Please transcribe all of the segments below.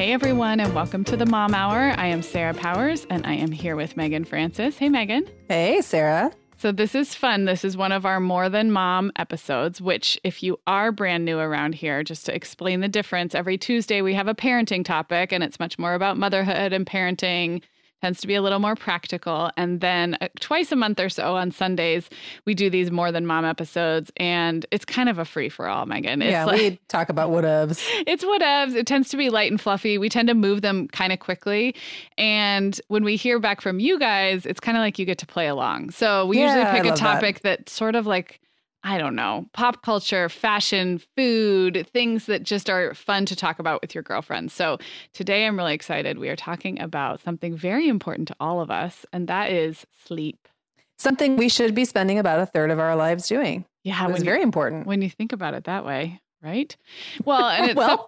Hey everyone, and welcome to the Mom Hour. I am Sarah Powers, and I am here with Meagan Francis. Hey, Meagan. Hey, Sarah. So, this is fun. This is one of our More Than Mom episodes, which, if you are brand new around here, just to explain the difference, every Tuesday we have a parenting topic, and it's much more about motherhood and parenting tends to be a little more practical. And then uh, twice a month or so on Sundays, we do these more than mom episodes, and it's kind of a free for all, Meagan. It's yeah, like, we talk about whatevs. It's whatevs. It tends to be light and fluffy. We tend to move them kind of quickly, and when we hear back from you guys, it's kind of like you get to play along. So we yeah, usually pick a topic that. that sort of like I don't know, pop culture, fashion, food, things that just are fun to talk about with your girlfriends. So today I'm really excited. We are talking about something very important to all of us, and that is sleep. Something we should be spending about a third of our lives doing. Yeah, it's very important. When you think about it that way right? Well, and it's well.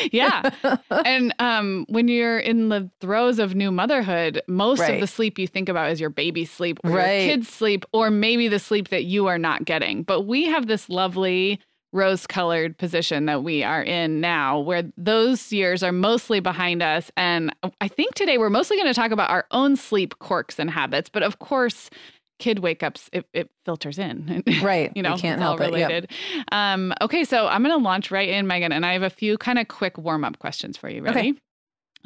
yeah. And um, when you're in the throes of new motherhood, most right. of the sleep you think about is your baby sleep or right. your kids' sleep, or maybe the sleep that you are not getting. But we have this lovely rose colored position that we are in now, where those years are mostly behind us. And I think today we're mostly going to talk about our own sleep quirks and habits. But of course, kid wake ups, it, it filters in. Right. you know, you can't help related. it. Yep. Um, okay, so I'm going to launch right in, Meagan, and I have a few kind of quick warm up questions for you. Ready? Okay.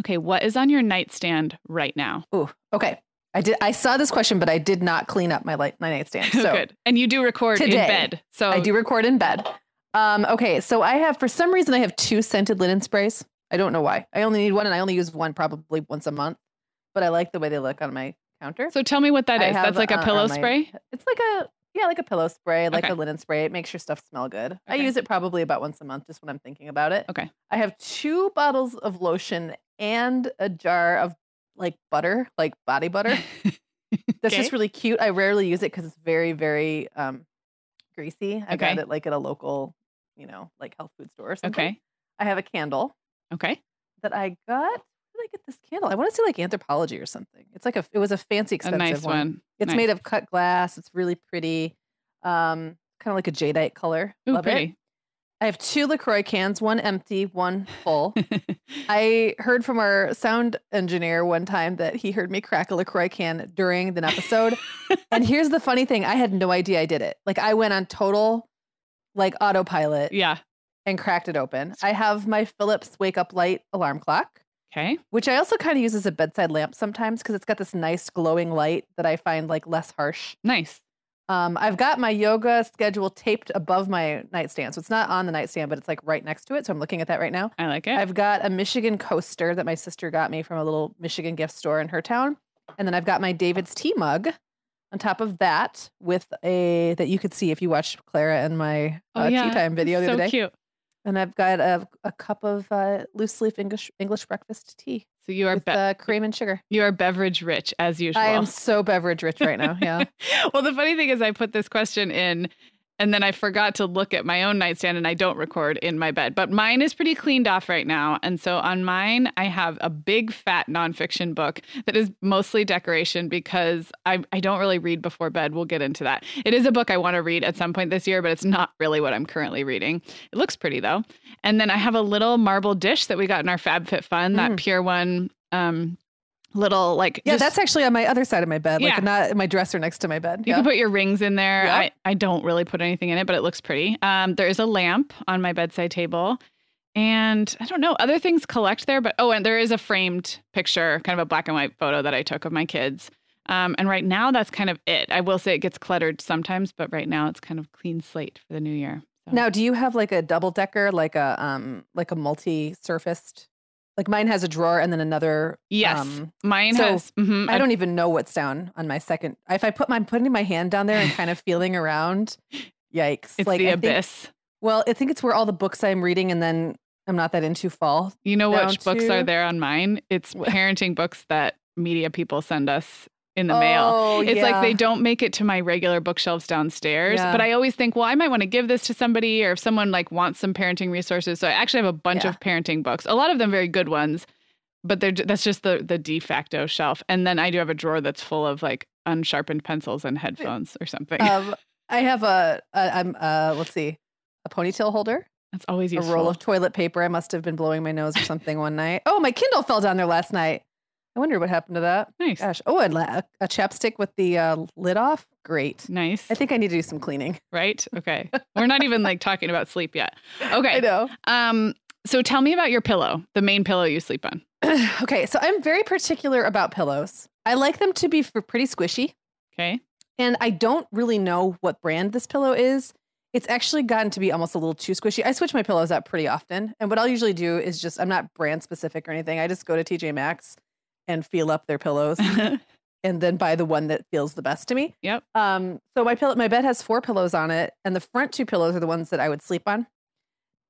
Okay, what is on your nightstand right now? Ooh, okay. I did. I saw this question, but I did not clean up my light, my nightstand. So good. And you do record today, in bed. So I do record in bed. Um, okay, so I have for some reason I have two scented linen sprays. I don't know why. I only need one, and I only use one probably once a month. But I like the way they look on my counter. So tell me what that is. Have, That's like a uh, pillow my, spray? It's like a yeah, like a pillow spray, like okay. a linen spray. It makes your stuff smell good. Okay. I use it probably about once a month just when I'm thinking about it. Okay. I have two bottles of lotion and a jar of like butter, like body butter. That's okay. just really cute. I rarely use it because it's very, very um, greasy. I got it like at a local, you know, like health food store or something. Okay. I have a candle. Okay. That I got did I get this candle? I want to say like Anthropologie or something. It's like a it was a fancy expensive a nice one. one. It's nice. made of cut glass. It's really pretty. Um, kind of like a jadeite color. Ooh, Love pretty. it. I have two LaCroix cans, one empty, one full. I heard from our sound engineer one time that he heard me crack a LaCroix can during an episode. and here's the funny thing I had no idea I did it. Like, I went on total, like, autopilot. Yeah. And cracked it open. I have my Philips wake up light alarm clock. Okay. Which I also kind of use as a bedside lamp sometimes because it's got this nice glowing light that I find like less harsh. Nice. Um, I've got my yoga schedule taped above my nightstand. So it's not on the nightstand, but it's like right next to it. So I'm looking at that right now. I like it. I've got a Michigan coaster that my sister got me from a little Michigan gift store in her town. And then I've got my David's tea mug on top of that with a that you could see if you watched Clara and my oh, uh, yeah. tea time video the so other day. cute. And I've got a, a cup of uh, loose leaf English English breakfast tea So you are with be- uh, cream and sugar. you are beverage rich as usual. I am so beverage rich right now. Yeah. well, the funny thing is, I put this question in and then I forgot to look at my own nightstand and I don't record in my bed. But mine is pretty cleaned off right now. And so on mine, I have a big fat nonfiction book that is mostly decoration because I, I don't really read before bed. We'll get into that. It is a book I want to read at some point this year, but it's not really what I'm currently reading. It looks pretty though. And then I have a little marble dish that we got in our FabFitFun, that Mm. Pure One um little like Yeah, just- that's actually on my other side of my bed, like Yeah. not in my dresser next to my bed. You yeah. can put your rings in there. Yeah. I, I don't really put anything in it, but it looks pretty. Um, there is a lamp on my bedside table. And I don't know, other things collect there, but oh, and there is a framed picture, kind of a black and white photo that I took of my kids. Um, and right now, that's kind of it. I will say it gets cluttered sometimes, but right now it's kind of clean slate for the new year. So. Now, do you have like a double decker, like a um, like a multi-surfaced? Like mine has a drawer and then another. yes, um, mine so has. mhm, I don't even know what's down on my second. If I put my I'm putting my hand down there and kind of feeling around, yikes! It's like the I think- abyss. well, I think it's where all the books I'm reading, and then I'm not that into fall. You know which books are there on mine? It's parenting books that media people send us in the mail. Oh, It's like they don't make it to my regular bookshelves downstairs, Yeah. but I always think, well, I might want to give this to somebody or if someone like wants some parenting resources. So I actually have a bunch Yeah. of parenting books. A lot of them very good ones, but they're that's just the the de facto shelf. And then I do have a drawer that's full of like unsharpened pencils and headphones or something. Um, I have a, a I'm uh, let's see, a ponytail holder, that's always useful. a roll of toilet paper. I must have been blowing my nose or something one night. Oh, my Kindle fell down there last night. I wonder what happened to that. nice. Gosh. Oh, and la- a chapstick with the uh, lid off. Great. Nice. I think I need to do some cleaning. right? Okay. We're not even like talking about sleep yet. Okay. I know. Um so tell me about your pillow, the main pillow you sleep on. okay, so I'm very particular about pillows. I like them to be pretty squishy, Okay. and I don't really know what brand this pillow is. It's actually gotten to be almost a little too squishy. I switch my pillows out pretty often, and what I'll usually do is just I'm not brand specific or anything. I just go to TJ Maxx and feel up their pillows, and then buy the one that feels the best to me. Yep. Um, so my pillow, my bed has four pillows on it, and the front two pillows are the ones that I would sleep on,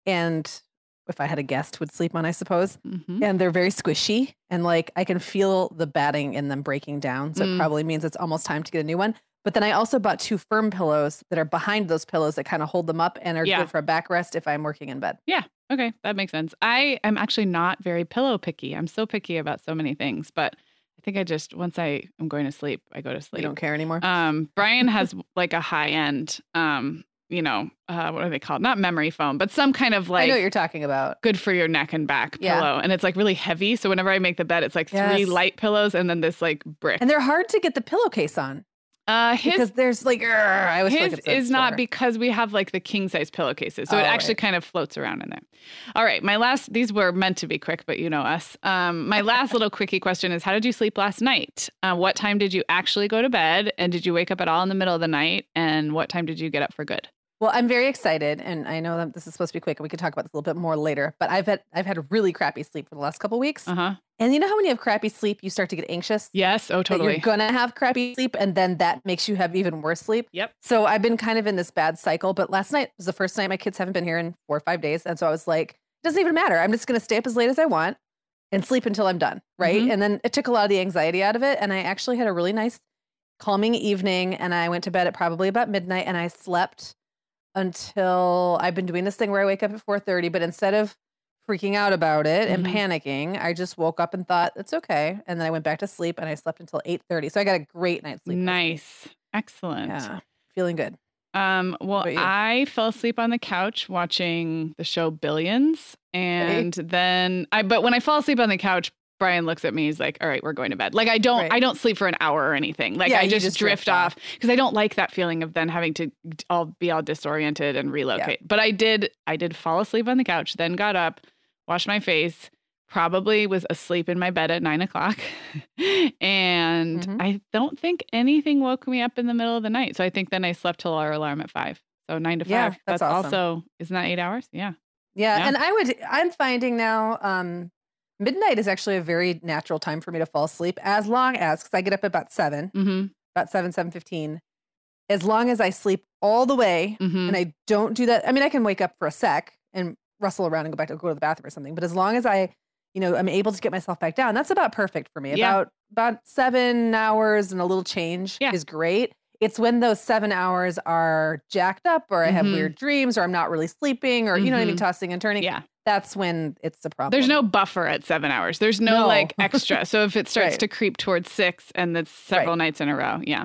and if I had a guest, would sleep on, I suppose Mhm. and they're very squishy and like I can feel the batting in them breaking down. So Mm. it probably means it's almost time to get a new one. But then I also bought two firm pillows that are behind those pillows that kind of hold them up and are Yeah. good for a backrest if I'm working in bed. Okay, that makes sense. I am actually not very pillow picky. I'm so picky about so many things, but I think I just once I am going to sleep, I go to You sleep. don't care anymore. Um, Brian has like a high end, um, you know, uh, what are they called? Not memory foam, but some kind of like I know what you're talking about. good for your neck and back Yeah. pillow, and it's like really heavy. So whenever I make the bed, it's like three light pillows and then this like brick. And they're hard to get the pillowcase on Uh, his because there's like, "Grr," I was his like is not because we have like the king size pillowcases, so Oh, it actually right. kind of floats around in there. All right, my last these were meant to be quick, but you know us. Um, my last little quickie question is: How did you sleep last night? Uh, what time did you actually go to bed, and did you wake up at all in the middle of the night? And what time did you get up for good? Well, I'm very excited, and I know that this is supposed to be quick, and we can talk about this a little bit more later. But I've had I've had really crappy sleep for the last couple weeks, Uh huh. and you know how when you have crappy sleep, you start to get anxious. Yes. Oh, totally. you're gonna have crappy sleep and then that makes you have even worse sleep. Yep. So I've been kind of in this bad cycle, but last night was the first night my kids haven't been here in four or five days. And so I was like, it doesn't even matter. I'm just gonna stay up as late as I want and sleep until I'm done. Right. Mhm. And then it took a lot of the anxiety out of it. And I actually had a really nice calming evening and I went to bed at probably about midnight and I slept until I've been doing this thing where I wake up at 4:30, but instead of freaking out about it and Mhm. panicking, I just woke up and thought it's okay. And then I went back to sleep and I slept until 8:30. So I got a great night's sleep. nice. Excellent. Yeah. Feeling good. Um, well. I fell asleep on the couch watching the show Billions. And then I but when I fall asleep on the couch, Brian looks at me, he's like, All right, we're going to bed. Like I don't Right. I don't sleep for an hour or anything. Like Yeah, I just, just drift, drift off because I don't like that feeling of then having to all be all disoriented and relocate. But I did I did fall asleep on the couch, then got up, washed my face, probably was asleep in my bed at nine o'clock. and Mhm. I don't think anything woke me up in the middle of the night. So I think then I slept till our alarm at five. So nine to five. Yeah, that's awesome. also isn't that eight hours? Yeah. Yeah, Yeah. and I would I'm finding now um midnight is actually a very natural time for me to fall asleep as long as cuz I get up about 7, Mm-hmm. about 7 7:15. As long as I sleep all the way Mm-hmm. and I don't do that. I mean, I can wake up for a sec and rustle around and go back to go to the bathroom or something. But as long as I, you know, I'm able to get myself back down, that's about perfect for me. Yeah. About about seven hours and a little change Yeah. is great. It's when those seven hours are jacked up or I have Mhm. weird dreams or I'm not really sleeping or, you know what I mean, Mhm. tossing and turning. Yeah. That's when it's a problem. There's no buffer at seven hours. There's no, No. like extra. So if it starts Right. to creep towards six and that's several nights in a row, yeah.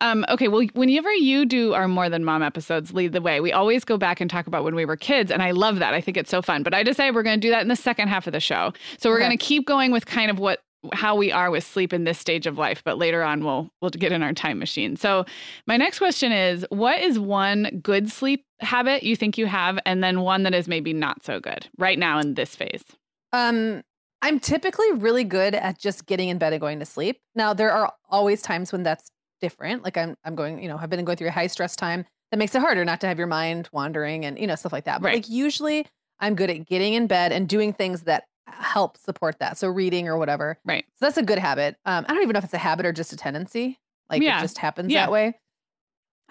Um, okay, well, whenever you do our More Than Mom episodes, lead the way. We always go back and talk about when we were kids, and I love that. I think it's so fun. But I decided we're going to do that in the second half of the show. So we're Okay. going to keep going with kind of what how we are with sleep in this stage of life but later on we'll we'll get in our time machine so my next question is what is one good sleep habit you think you have and then one that is maybe not so good right now in this phase Um, I'm typically really good at just getting in bed and going to sleep. Now there are always times when that's different. Like I'm I'm going, you know, I've been going through a high stress time that makes it harder not to have your mind wandering and you know stuff like that. But Right. like usually I'm good at getting in bed and doing things that help support that. So reading or whatever. right So that's a good habit. Um, I don't even know if it's a habit or just a tendency. Like Yeah. it just happens Yeah. that way.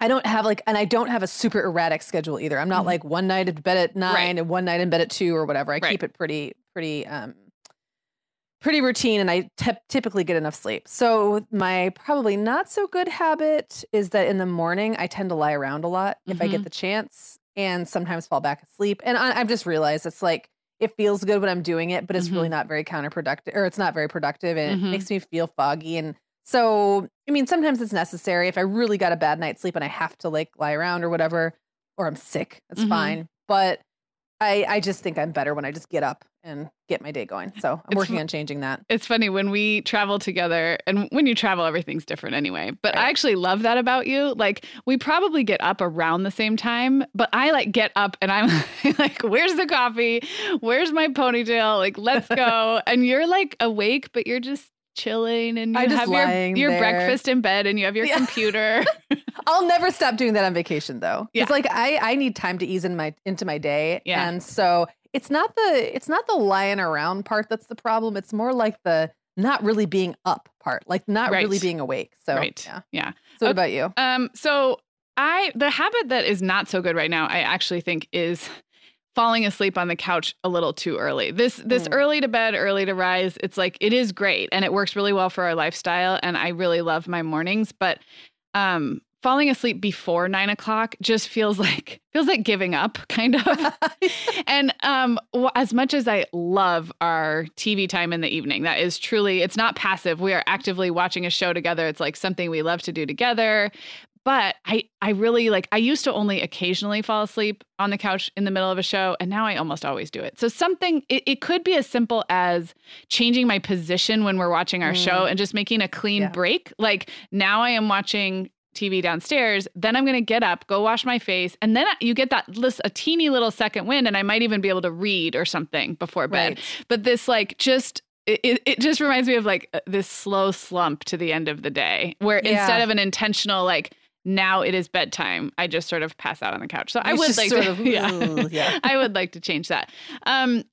I don't have like, and I don't have a super erratic schedule either. I'm not Mhm. like one night in bed at nine Right. and one night in bed at two or whatever. I Right. keep it pretty, pretty, um, pretty routine, and I typically get enough sleep. So my probably not so good habit is that in the morning I tend to lie around a lot if I get the chance, and sometimes fall back asleep. And I, I've just realized it's like it feels good when I'm doing it, but it's really not very counterproductive, or it's not very productive, and Mhm. it makes me feel foggy. And so, I mean, sometimes it's necessary if I really got a bad night's sleep and I have to like lie around or whatever, or I'm sick. That's Mhm. fine. But I, I just think I'm better when I just get up and get my day going. So I'm It's working fu- on changing that. It's funny when we travel together, and when you travel, everything's different anyway. But I actually love that about you. Like, we probably get up around the same time, but I like get up and I'm like, where's the coffee? Where's my ponytail? Like, let's go. and you're like awake, but you're just chilling and you I'm just have your, lying your there. breakfast in bed and you have your Yeah. computer. I'll never stop doing that on vacation though. Yeah. It's like I I need time to ease in my into my day. Yeah. And so it's not the it's not the lying around part that's the problem. It's more like the not really being up part, like not really being awake. So right. yeah. yeah. So what Okay. about you? Um, so I the habit that is not so good right now, I actually think is falling asleep on the couch a little too early. This this Mm. early to bed, early to rise, it's like it is great and it works really well for our lifestyle. And I really love my mornings, but um falling asleep before nine o'clock just feels like feels like giving up kind of and um as much as i love our tv time in the evening that is truly it's not passive we are actively watching a show together it's like something we love to do together but i i really like i used to only occasionally fall asleep on the couch in the middle of a show and now i almost always do it so something it, it could be as simple as changing my position when we're watching our Mm. show and just making a clean Yeah. break like now i am watching TV downstairs, then I'm going to get up, go wash my face, and then you get that lis- a teeny little second wind, and I might even be able to read or something before bed. Right. But this like just it, it- it just reminds me of like uh, this slow slump to the end of the day, where Yeah. instead of an intentional like now it is bedtime, I just sort of pass out on the couch. So I It's would like sort to, of, yeah, "Ooh," yeah. I would like to change that. Um,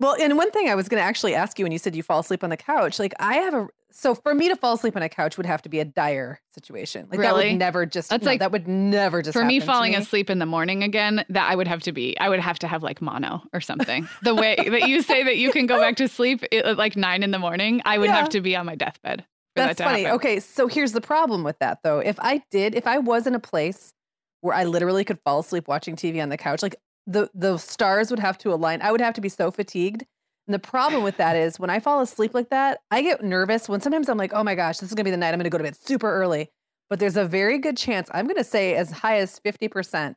Well, and one thing I was going to actually ask you when you said you fall asleep on the couch, like I have a so for me to fall asleep on a couch would have to be a dire situation. Like that would never just That's no, like- that would never just for me, falling me. asleep in the morning again, that I would have to be, I would have to have like mono or something. the way that you say that you can go back to sleep at like nine in the morning, I would Yeah. have to be on my deathbed. That's that funny. happen. Okay, so here's the problem with that though. If I did, if I was in a place where I literally could fall asleep watching TV on the couch, like the the stars would have to align. I would have to be so fatigued. And the problem with that is when I fall asleep like that, I get nervous when sometimes I'm like, oh my gosh, this is gonna be the night I'm gonna go to bed super early. But there's a very good chance, I'm gonna say as high as 50%,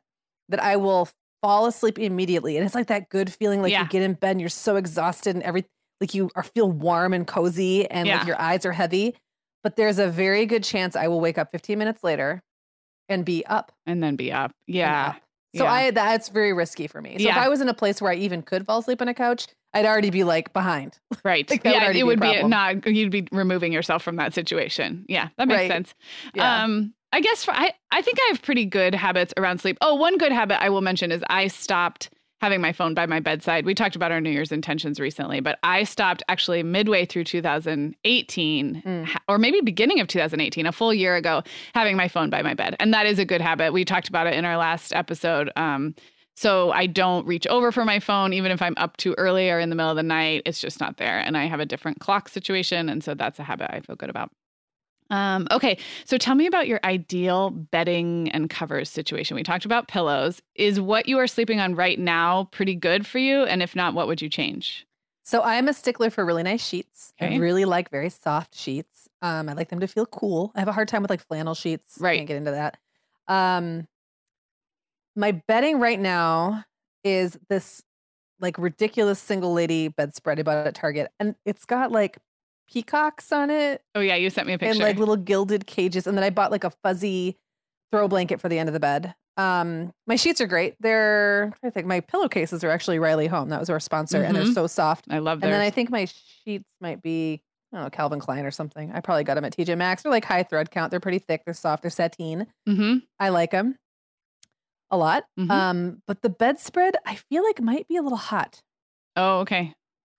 that I will fall asleep immediately. And it's like that good feeling like Yeah. you get in bed and you're so exhausted and every like you are feel warm and cozy and Yeah. like your eyes are heavy. But there's a very good chance I will wake up 15 minutes later and be up. And then be up. Yeah. up. So yeah. I that's very risky for me. So if I was in a place where I even could fall asleep on a couch, I'd already be like behind. Right. Like, would yeah, already it be would be problem. not you'd be removing yourself from that situation. Yeah, that makes Right. sense. Yeah. Um I guess for I I think I have pretty good habits around sleep. Oh, one good habit I will mention is I stopped having my phone by my bedside. We talked about our New Year's intentions recently, but I stopped actually midway through 2018 Mm. or maybe beginning of 2018, a full year ago, having my phone by my bed. And that is a good habit. We talked about it in our last episode. Um So I don't reach over for my phone, even if I'm up too early or in the middle of the night. It's just not there. And I have a different clock situation. And so that's a habit I feel good about. Um, okay, so tell me about your ideal bedding and covers situation. We talked about pillows. Is what you are sleeping on right now pretty good for you? And if not, what would you change? So I'm a stickler for really nice sheets. Okay. I really like very soft sheets. Um, I like them to feel cool. I have a hard time with like flannel sheets. Right. Can't get into that. Um, my bedding right now is this like ridiculous single lady bedspread I bought at Target, and it's got like peacocks on it Oh yeah, you sent me a picture. and like little gilded cages. And then I bought like a fuzzy throw blanket for the end of the bed. Um, my sheets are great. They're I think my pillowcases are actually Riley Home. That was our sponsor, and they're Mhm. so soft. I love them. And then. I think my sheets might be, I don't know, Calvin Klein or something. I probably got them at TJ Maxx. They're like high thread count. They're pretty thick. They're soft. They're sateen. mm-hmm. I like them a lot. Mhm. Um, but the bedspread, I feel like might be a little hot. Oh, okay.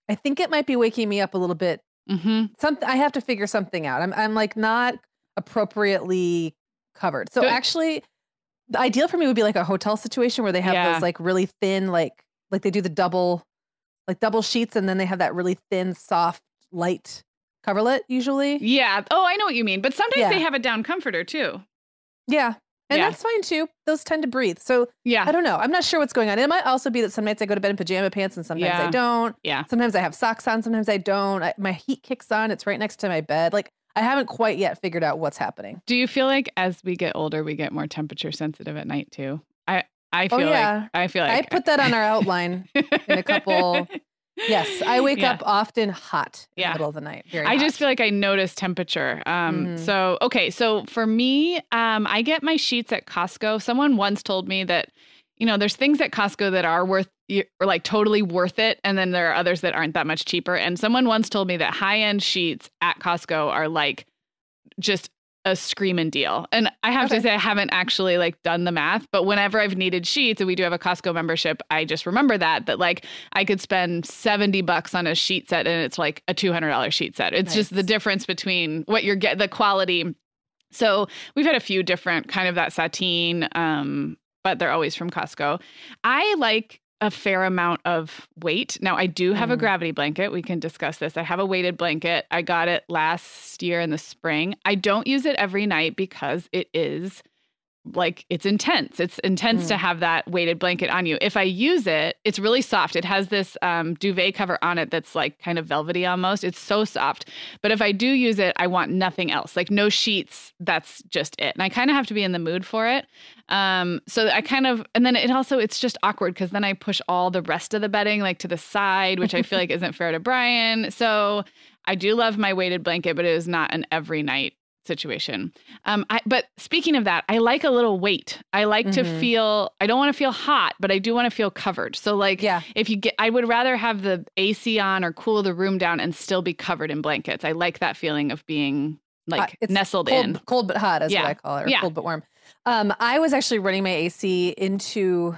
I think it might be waking me up a little bit. Mm-hmm. Something I have to figure something out. I'm I'm like not appropriately covered. So actually, the ideal for me would be like a hotel situation where they have Yeah. those like really thin, like like they do the double, like double sheets, and then they have that really thin, soft, light coverlet usually. Yeah. Oh, I know what you mean. But sometimes Yeah. they have a down comforter too. Yeah. And Yeah. that's fine too. Those tend to breathe. So Yeah. I don't know. I'm not sure what's going on. It might also be that some nights I go to bed in pajama pants and sometimes Yeah. I don't. Yeah. Sometimes I have socks on, sometimes I don't. I, my heat kicks on. It's right next to my bed. Like I haven't quite yet figured out what's happening. Do you feel like as we get older, we get more temperature sensitive at night too? I I oh, feel Oh, yeah. like I feel like I put that on our outline. in a couple- Yes, I wake Yeah. up often hot in Yeah. the middle of the night. Very I just feel like I notice temperature. Um, Mhm. so okay, so for me, um, I get my sheets at Costco. Someone once told me that, you know, there's things at Costco that are worth or like totally worth it, and then there are others that aren't that much cheaper. And someone once told me that high end sheets at Costco are like just a screaming deal. And I have Okay. to say I haven't actually like done the math, but whenever I've needed sheets and we do have a Costco membership, I just remember that that like I could spend 70 bucks on a sheet set and it's like a $200 sheet set. It's just the difference between what you're get the quality. So, we've had a few different kind of that sateen um but they're always from Costco. I like a fair amount of weight. Now, I do have a Mm. gravity blanket. We can discuss this. I have a weighted blanket. I got it last year in the spring. I don't use it every night because it is like it's intense. It's intense to Mm. have that weighted blanket on you. If I use it, it's really soft. It has this um, duvet cover on it that's like kind of velvety almost. It's so soft. But if I do use it, I want nothing else. Like no sheets. That's just it. And I kind of have to be in the mood for it. Um, so I kind of, and then it also, it's just awkward because then I push all the rest of the bedding like to the side, which I feel like isn't fair to Brian. So I do love my weighted blanket, but it is not an every night situation. Um, I, but speaking of that, I like a little weight. I like to Mhm. feel, I don't want to feel hot, but I do want to feel covered. So like, Yeah. if you get, I would rather have the AC on or cool the room down and still be covered in blankets. I like that feeling of being like Hot- nestled cold, in. cold but hot is Yeah. what I call it, or Yeah. cold but warm. Um, I was actually running my AC into,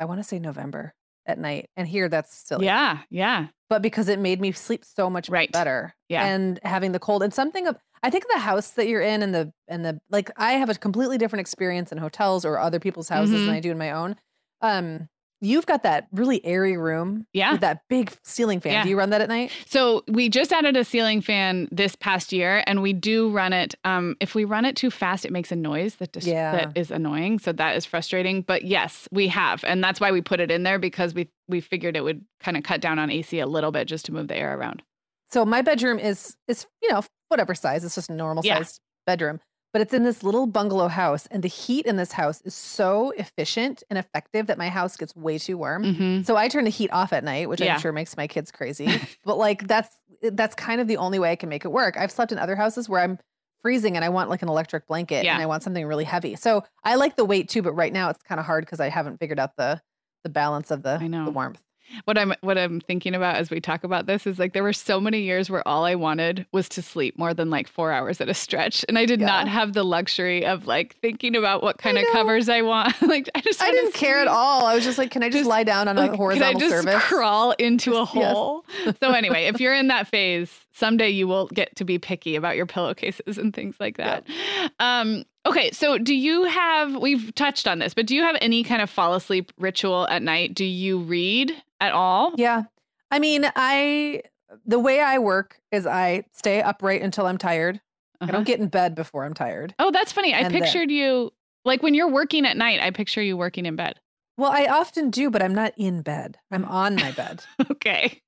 I want to say November at night, and here that's silly. Yeah, yeah. but because it made me sleep so much Right. better. Yeah. And having the cold and something of I think the house that you're in and the and the like I have a completely different experience in hotels or other people's houses Mhm. than I do in my own. Um you've got that really airy room Yeah. with that big ceiling fan. Yeah. Do you run that at night? So we just added a ceiling fan this past year, and we do run it. Um, if we run it too fast, it makes a noise that dis- Yeah. that is annoying. So that is frustrating. But yes, we have, and that's why we put it in there because we we figured it would kind of cut down on AC a little bit just to move the air around. So my bedroom is is you know whatever size. It's just a normal Yeah. sized bedroom, but it's in this little bungalow house, and the heat in this house is so efficient and effective that my house gets way too warm. Mm-hmm. So I turn the heat off at night, which Yeah. I'm sure makes my kids crazy. but like that's that's kind of the only way I can make it work. I've slept in other houses where I'm freezing and I want like an electric blanket Yeah. and I want something really heavy. So I like the weight too, but right now it's kind of hard because I haven't figured out the the balance of the, I know. the warmth. What I'm what I'm thinking about as we talk about this is like there were so many years where all I wanted was to sleep more than like four hours at a stretch, and I did not have the luxury of like thinking about what kind of covers I want. like I just I didn't care at all. I was just like, can I just, Just, lie down on Like, a horizontal can I just surface? crawl into a Just- yes. hole? so anyway, if you're in that phase, someday you will get to be picky about your pillowcases and things like that. Um, Okay, so do you have we've touched on this, but do you have any kind of fall asleep ritual at night? Do you read at all? Yeah. I mean, I the way I work is I stay upright until I'm tired. Uh-huh. I don't get in bed before I'm tired. Oh, that's funny. I And then- pictured you like when you're working at night, I picture you working in bed. Well, I often do, but I'm not in bed. I'm on my bed. Okay.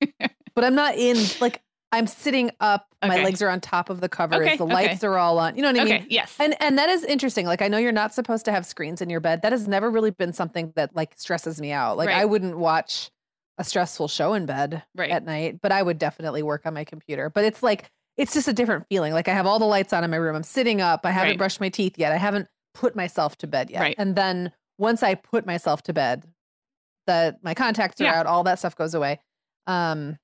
But I'm not in like I'm sitting up, my legs are on top of the covers, Okay, the okay. lights are all on. You know what I mean? yes. And and that is interesting. Like I know you're not supposed to have screens in your bed. That has never really been something that like stresses me out. Like Right. I wouldn't watch a stressful show in bed Right. at night, but I would definitely work on my computer. But it's like it's just a different feeling. Like I have all the lights on in my room. I'm sitting up. I haven't Right. brushed my teeth yet. I haven't put myself to bed yet. Right. And then once I put myself to bed, that my contacts are Yeah. out, all that stuff goes away. Um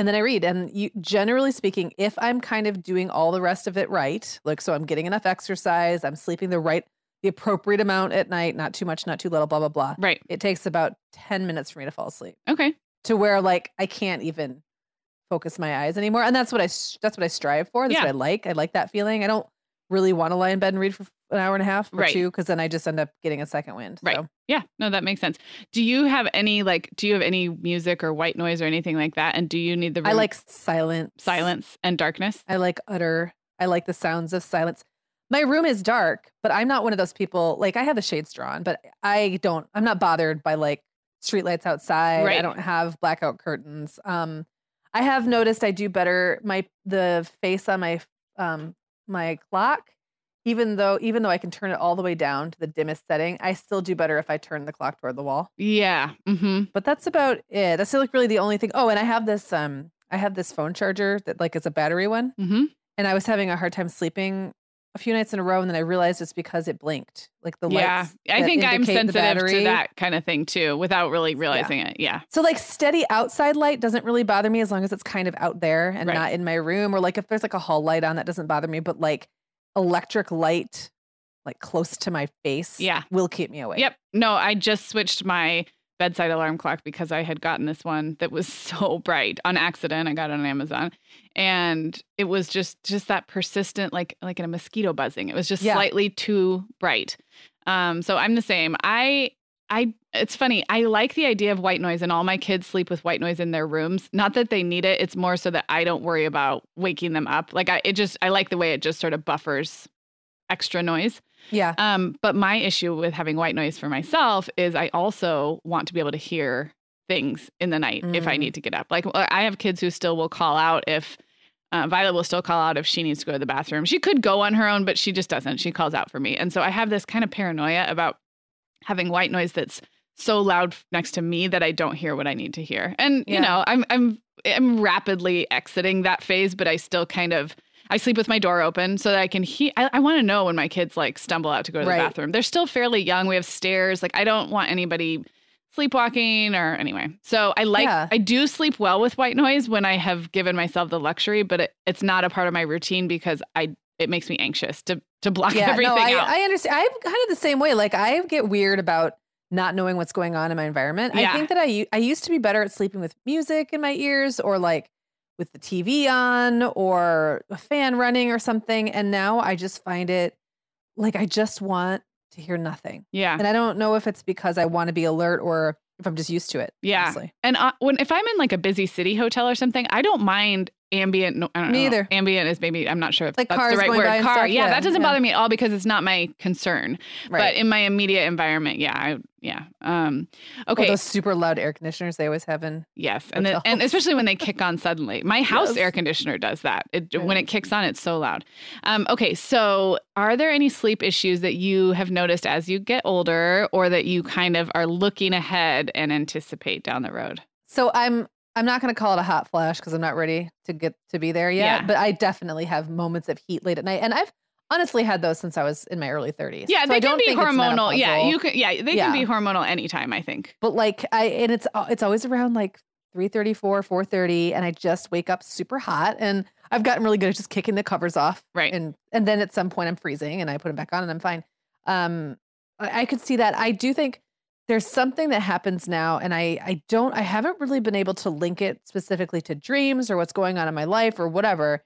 and then I read. And you generally speaking, if I'm kind of doing all the rest of it right, like so I'm getting enough exercise, I'm sleeping the right the appropriate amount at night, not too much, not too little, blah, blah, blah. right. It takes about 10 minutes for me to fall asleep Okay. to where like I can't even focus my eyes anymore. And that's what I that's what I strive for. That's Yeah. what I like. I like that feeling. I don't really want to lie in bed and read for an hour and a half or Right. two because then I just end up getting a second wind. Right. So Yeah. No, that makes sense. Do you have any like do you have any music or white noise or anything like that? And do you need the I like silence. silence and darkness? I like utter. I like the sounds of silence. My room is dark, but I'm not one of those people. Like I have the shades drawn, but I don't. I'm not bothered by like streetlights outside. I don't have blackout curtains. Um, I have noticed I do better. My the face on my um my clock, even though even though I can turn it all the way down to the dimmest setting, I still do better if I turn the clock toward the wall. Yeah. Mm-hmm. But that's about it. That's like really the only thing. Oh, and I have this um I have this phone charger that like is a battery one Mm-hmm. and I was having a hard time sleeping a few nights in a row, and then I realized it's because it blinked, like the Yeah. lights. Yeah. I think I'm sensitive to that kind of thing too, without really realizing it. Yeah. So like steady outside light doesn't really bother me as long as it's kind of out there and Right. not in my room, or like if there's like a hall light on, that doesn't bother me. But like electric light, like close to my face, Yeah. will keep me awake. Yep. No, I just switched my bedside alarm clock because I had gotten this one that was so bright on accident. I got it on Amazon. And it was just just that persistent like like in a mosquito buzzing. It was just Yeah. slightly too bright. Um so I'm the same. I I it's funny. I like the idea of white noise and all my kids sleep with white noise in their rooms. Not that they need it. It's more so that I don't worry about waking them up. Like I it just I like the way it just sort of buffers extra noise. Yeah. Um, but my issue with having white noise for myself is I also want to be able to hear things in the night if I Mm. need to get up. Like uh, I have kids who still will call out if uh, Violet will still call out if she needs to go to the bathroom. She could go on her own, but she just doesn't. She calls out for me. And so I have this kind of paranoia about having white noise that's so loud next to me that I don't hear what I need to hear. And you know, I'm I'm I'm rapidly exiting that phase, but I still kind of I sleep with my door open so that I can hear. I, I want to know when my kids like stumble out to go to Right. the bathroom. They're still fairly young. We have stairs. Like I don't want anybody sleepwalking or anyway. So I like Yeah. I do sleep well with white noise when I have given myself the luxury, but it, it's not a part of my routine because I it makes me anxious to to block Yeah. everything No, I, out. I understand. I'm kind of the same way. Like I get weird about not knowing what's going on in my environment. Yeah. I think that I I used to be better at sleeping with music in my ears or like with the TV on or a fan running or something. And now I just find it like I just want to hear nothing. yeah. And I don't know if it's because I want to be alert or if I'm just used to it. Yeah. honestly. And uh, when if I'm in like a busy city hotel or something, I don't mind ambient. No, I don't Me know. either. Ambient is maybe I'm not sure if Like that's cars the right word. Car. stuff, yeah, yeah, that doesn't yeah. bother me at all because it's not my concern. Right. But in my immediate environment, yeah, I, yeah. Um, Or okay. those super loud air conditioners they always have in. Yes, and then, and especially when they kick on suddenly. My house Yes. air conditioner does that. It, When it kicks on, it's so loud. Um, okay, so are there any sleep issues that you have noticed as you get older, or that you kind of are looking ahead and anticipate down the road? So I'm I'm not going to call it a hot flash because I'm not ready to get to be there yet. Yeah. But I definitely have moments of heat late at night, and I've honestly had those since I was in my early 30s. Yeah, So they I can don't be think hormonal. Yeah, you can. Yeah, they Yeah. can be hormonal anytime. I think. But like I and it's uh, it's always around like 3:34, 4:30, and I just wake up super hot, and I've gotten really good at just kicking the covers off, Right. And and then at some point I'm freezing, and I put them back on, and I'm fine. Um, I, I could see that. I do think there's something that happens now, and I I don't I haven't really been able to link it specifically to dreams or what's going on in my life or whatever.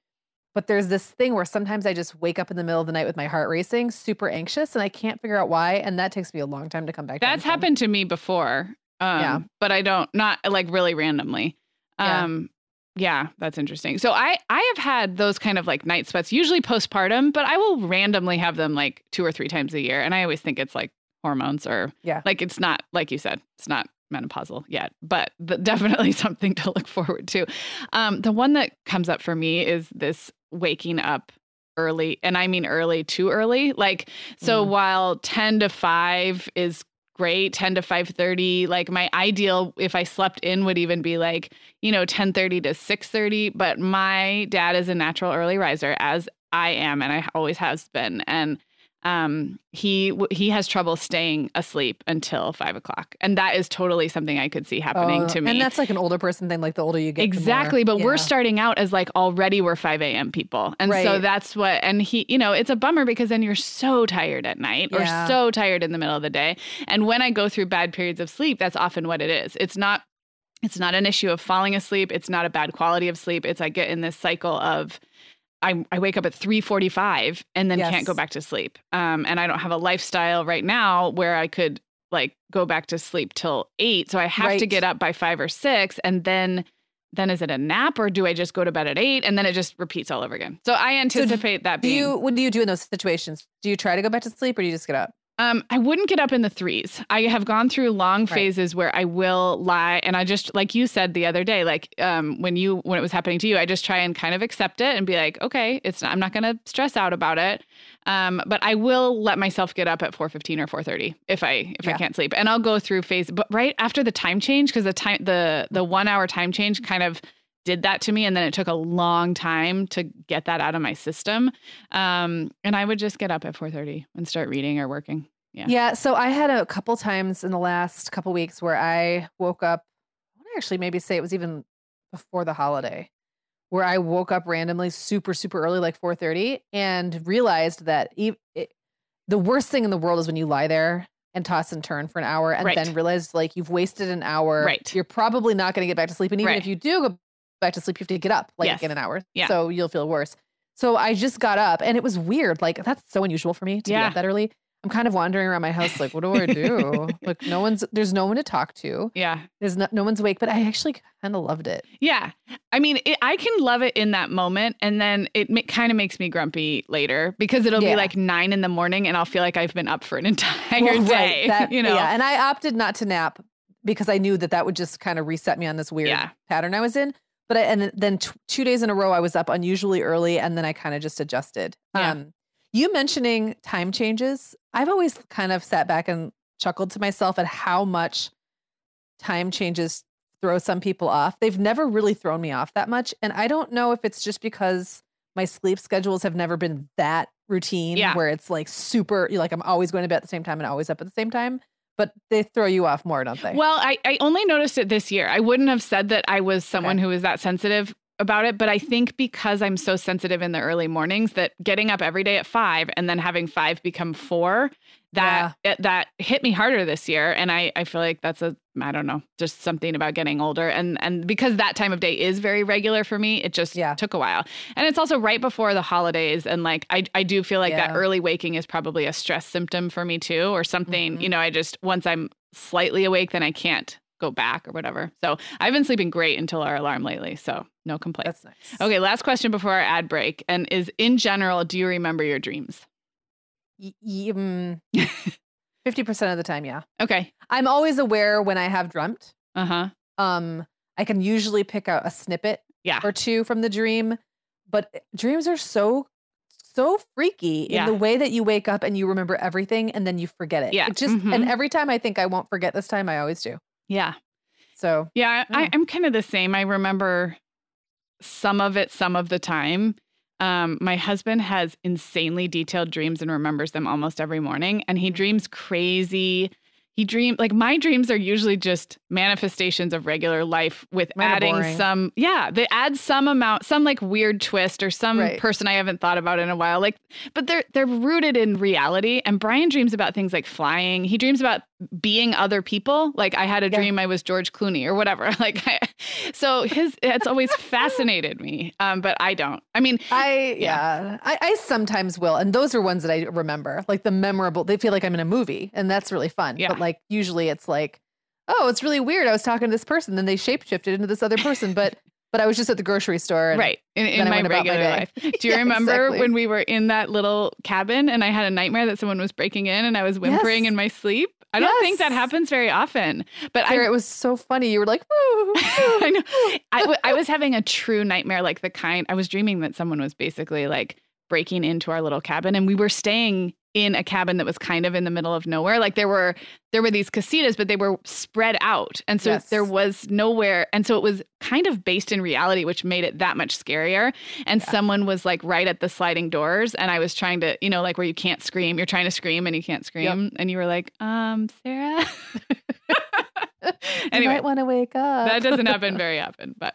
but there's this thing where sometimes I just wake up in the middle of the night with my heart racing, super anxious, and I can't figure out why. And that takes me a long time to come back. That's happened to me before. Um, yeah. But I don't, not like really randomly. Um, yeah. yeah, that's interesting. So I I have had those kind of like night sweats, usually postpartum, but I will randomly have them like two or three times a year, and I always think it's like hormones or yeah, like it's not like you said, it's not menopausal yet, but definitely something to look forward to. Um, the one that comes up for me is this waking up early, and I mean early, too early. Like, so mm. while 10 to 5 is great 10 to 5:30 like my ideal if I slept in would even be like you know 10:30 to 6:30 but my dad is a natural early riser as I am and I always has been and um, he he has trouble staying asleep until five o'clock, and that is totally something I could see happening uh, to me. And that's like an older person thing. Like the older you get, exactly. More, but yeah. we're starting out as like already we're five a.m. people, and right. so that's what. And he, you know, it's a bummer because then you're so tired at night yeah. or so tired in the middle of the day. And when I go through bad periods of sleep, that's often what it is. It's not. It's not an issue of falling asleep. It's not a bad quality of sleep. It's I get in this cycle of I, I wake up at 3:45 and then yes. can't go back to sleep. Um, and I don't have a lifestyle right now where I could like go back to sleep till eight. So I have right. to get up by five or six, and then then is it a nap or do I just go to bed at eight and then it just repeats all over again? So I anticipate so that being. Do you what do you do in those situations? Do you try to go back to sleep or do you just get up? Um, I wouldn't get up in the threes. I have gone through long right. phases where I will lie, and I just like you said the other day, like um, when you when it was happening to you, I just try and kind of accept it and be like, okay, it's not, I'm not going to stress out about it. Um, but I will let myself get up at 4:15 or 4:30 if I if yeah. I can't sleep, and I'll go through phase. But right after the time change, because the time the the one hour time change kind of did that to me and then it took a long time to get that out of my system um, and i would just get up at 4.30 and start reading or working yeah yeah so i had a couple times in the last couple weeks where i woke up i want to actually maybe say it was even before the holiday where i woke up randomly super super early like 4.30 and realized that it, the worst thing in the world is when you lie there and toss and turn for an hour and right. then realize like you've wasted an hour. Right. You're probably not going to get back to sleep. And even right. if you do go back to sleep, you have to get up like yes. in an hour. Yeah. So you'll feel worse. So I just got up and it was weird. Like that's so unusual for me to yeah. get up that early. I'm kind of wandering around my house like, what do I do? like no one's there's no one to talk to. Yeah. There's no, no one's awake, but I actually kind of loved it. Yeah. I mean, it, I can love it in that moment and then it ma- kind of makes me grumpy later because it'll yeah. be like 9 in the morning and I'll feel like I've been up for an entire well, day, right. that, you know. Yeah, and I opted not to nap because I knew that that would just kind of reset me on this weird yeah. pattern I was in but I, and then t- two days in a row I was up unusually early, and then I kind of just adjusted. Yeah. Um, you mentioning time changes, I've always kind of sat back and chuckled to myself at how much time changes throw some people off. They've never really thrown me off that much, and I don't know if it's just because my sleep schedules have never been that routine yeah. where it's like super like I'm always going to bed at the same time and always up at the same time but they throw you off more, don't they? Well, I, I only noticed it this year. I wouldn't have said that I was someone okay. who was that sensitive about it, but I think because I'm so sensitive in the early mornings that getting up every day at five and then having five become four, that yeah. it, that hit me harder this year. And I, I feel like that's a I don't know, just something about getting older. And and because that time of day is very regular for me, it just yeah. took a while. And it's also right before the holidays. And like I, I do feel like yeah. that early waking is probably a stress symptom for me too, or something, mm-hmm. you know, I just once I'm slightly awake, then I can't go back or whatever. So I've been sleeping great until our alarm lately. So no complaints. That's nice. Okay, last question before our ad break. And is in general, do you remember your dreams? Y- mm, 50% of the time, yeah. Okay. I'm always aware when I have dreamt. Uh-huh. Um, I can usually pick out a snippet yeah. or two from the dream, but eh, dreams are so so freaky yeah. in the way that you wake up and you remember everything and then you forget it. Yeah. It just mm-hmm. and every time I think I won't forget this time, I always do. Yeah. So yeah, I, I'm kind of the same. I remember some of it some of the time. Um, my husband has insanely detailed dreams and remembers them almost every morning, and he mm. dreams crazy he dreamed like my dreams are usually just manifestations of regular life with adding some yeah they add some amount some like weird twist or some right. person i haven't thought about in a while like but they're they're rooted in reality and brian dreams about things like flying he dreams about being other people. Like I had a Yeah. dream I was George Clooney or whatever. Like I, so his it's always fascinated me. Um, but I don't. I mean, I Yeah. yeah, I, I sometimes will, and those are ones that I remember, like the memorable. They feel like I'm in a movie, and that's really fun. Yeah. But like usually it's like, oh, it's really weird. I was talking to this person, then they shapeshifted into this other person, but but I was just at the grocery store. And, right in, in my about my regular life. Do you Yeah, remember exactly. when we were in that little cabin and I had a nightmare that someone was breaking in and I was whimpering Yes. in my sleep? I don't think that happens very often, but I it was so funny. You were like. I know. I, w- I was having a true nightmare, like the kind I was dreaming that someone was basically like breaking into our little cabin, and we were staying in a cabin that was kind of in the middle of nowhere. Like there were there were these casitas, but they were spread out, and so Yes. there was nowhere, and so it was kind of based in reality, which made it that much scarier. And Yeah. someone was like right at the sliding doors, and I was trying to, you know, like where you can't scream, you're trying to scream and you can't scream, and you were like, um, Sarah. you anyway, might want to wake up. that doesn't happen very often, but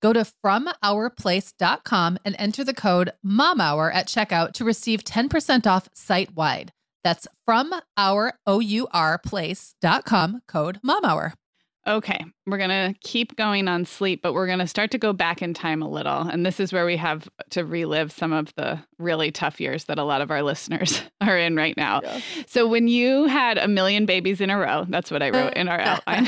Go to FromOurPlace.com and enter the code MOMHOUR at checkout to receive 10% off site wide. That's from our O-U-R code MOMHOUR. Okay, we're going to keep going on sleep, but we're going to start to go back in time a little. And this is where we have to relive some of the really tough years that a lot of our listeners are in right now. Yeah. So, when you had a million babies in a row, that's what I wrote in our outline.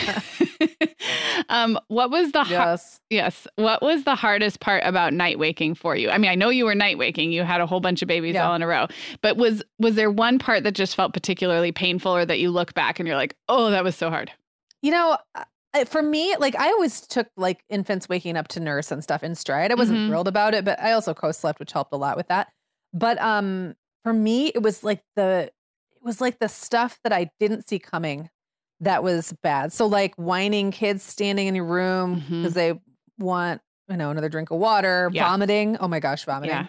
um, what was the har- Yes. yes? What was the hardest part about night waking for you? I mean, I know you were night waking; you had a whole bunch of babies Yeah. all in a row. But was was there one part that just felt particularly painful, or that you look back and you're like, "Oh, that was so hard." You know, for me, like I always took like infants waking up to nurse and stuff in stride. I wasn't Mhm. thrilled about it, but I also co-slept, which helped a lot with that. But um for me, it was like the it was like the stuff that I didn't see coming that was bad. So like whining kids standing in your room because they want, you know, another drink of water, Yeah. vomiting. Oh my gosh, vomiting Yeah.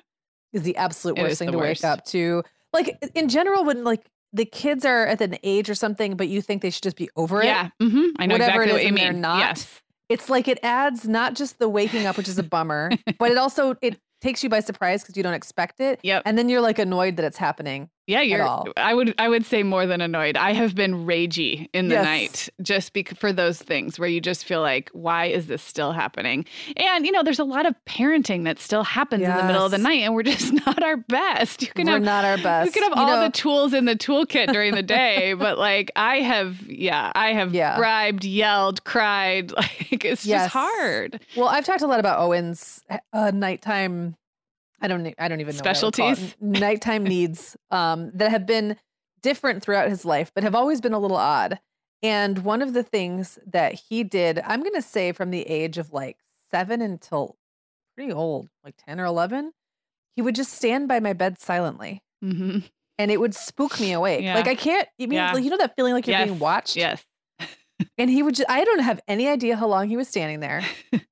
is the absolute It worst thing to worst. wake up to. Like in general, when like the kids are at an age or something, but you think they should just be over it Yeah, Mm-hmm. I know Whatever exactly it is what you and they're mean. not, Yes. it's like it adds not just the waking up, which is a bummer, but it also it takes you by surprise because you don't expect it. Yep. And then you're like annoyed that it's happening. Yeah, you're. all. I would. I would say more than annoyed. I have been ragey in the Yes. night just bec- for those things where you just feel like, why is this still happening? And you know, there's a lot of parenting that still happens in the middle of the night, and we're just not our best. You can We're have. not our best. You can have You all know- the tools in the toolkit during the day, but like I have, yeah, I have Yeah. bribed, yelled, cried. Like it's Yes. just hard. Well, I've talked a lot about Owen's uh, nighttime. I don't. I don't even know what I would call it. Specialties? Nighttime needs um, that have been different throughout his life, but have always been a little odd. And one of the things that he did, I'm going to say, from the age of like seven until pretty old, like ten or eleven, he would just stand by my bed silently, hmm and it would spook me awake. Yeah. Like I can't. You mean Yeah. like, you know that feeling like you're Yes. being watched? Yes. And he would just, I don't have any idea how long he was standing there.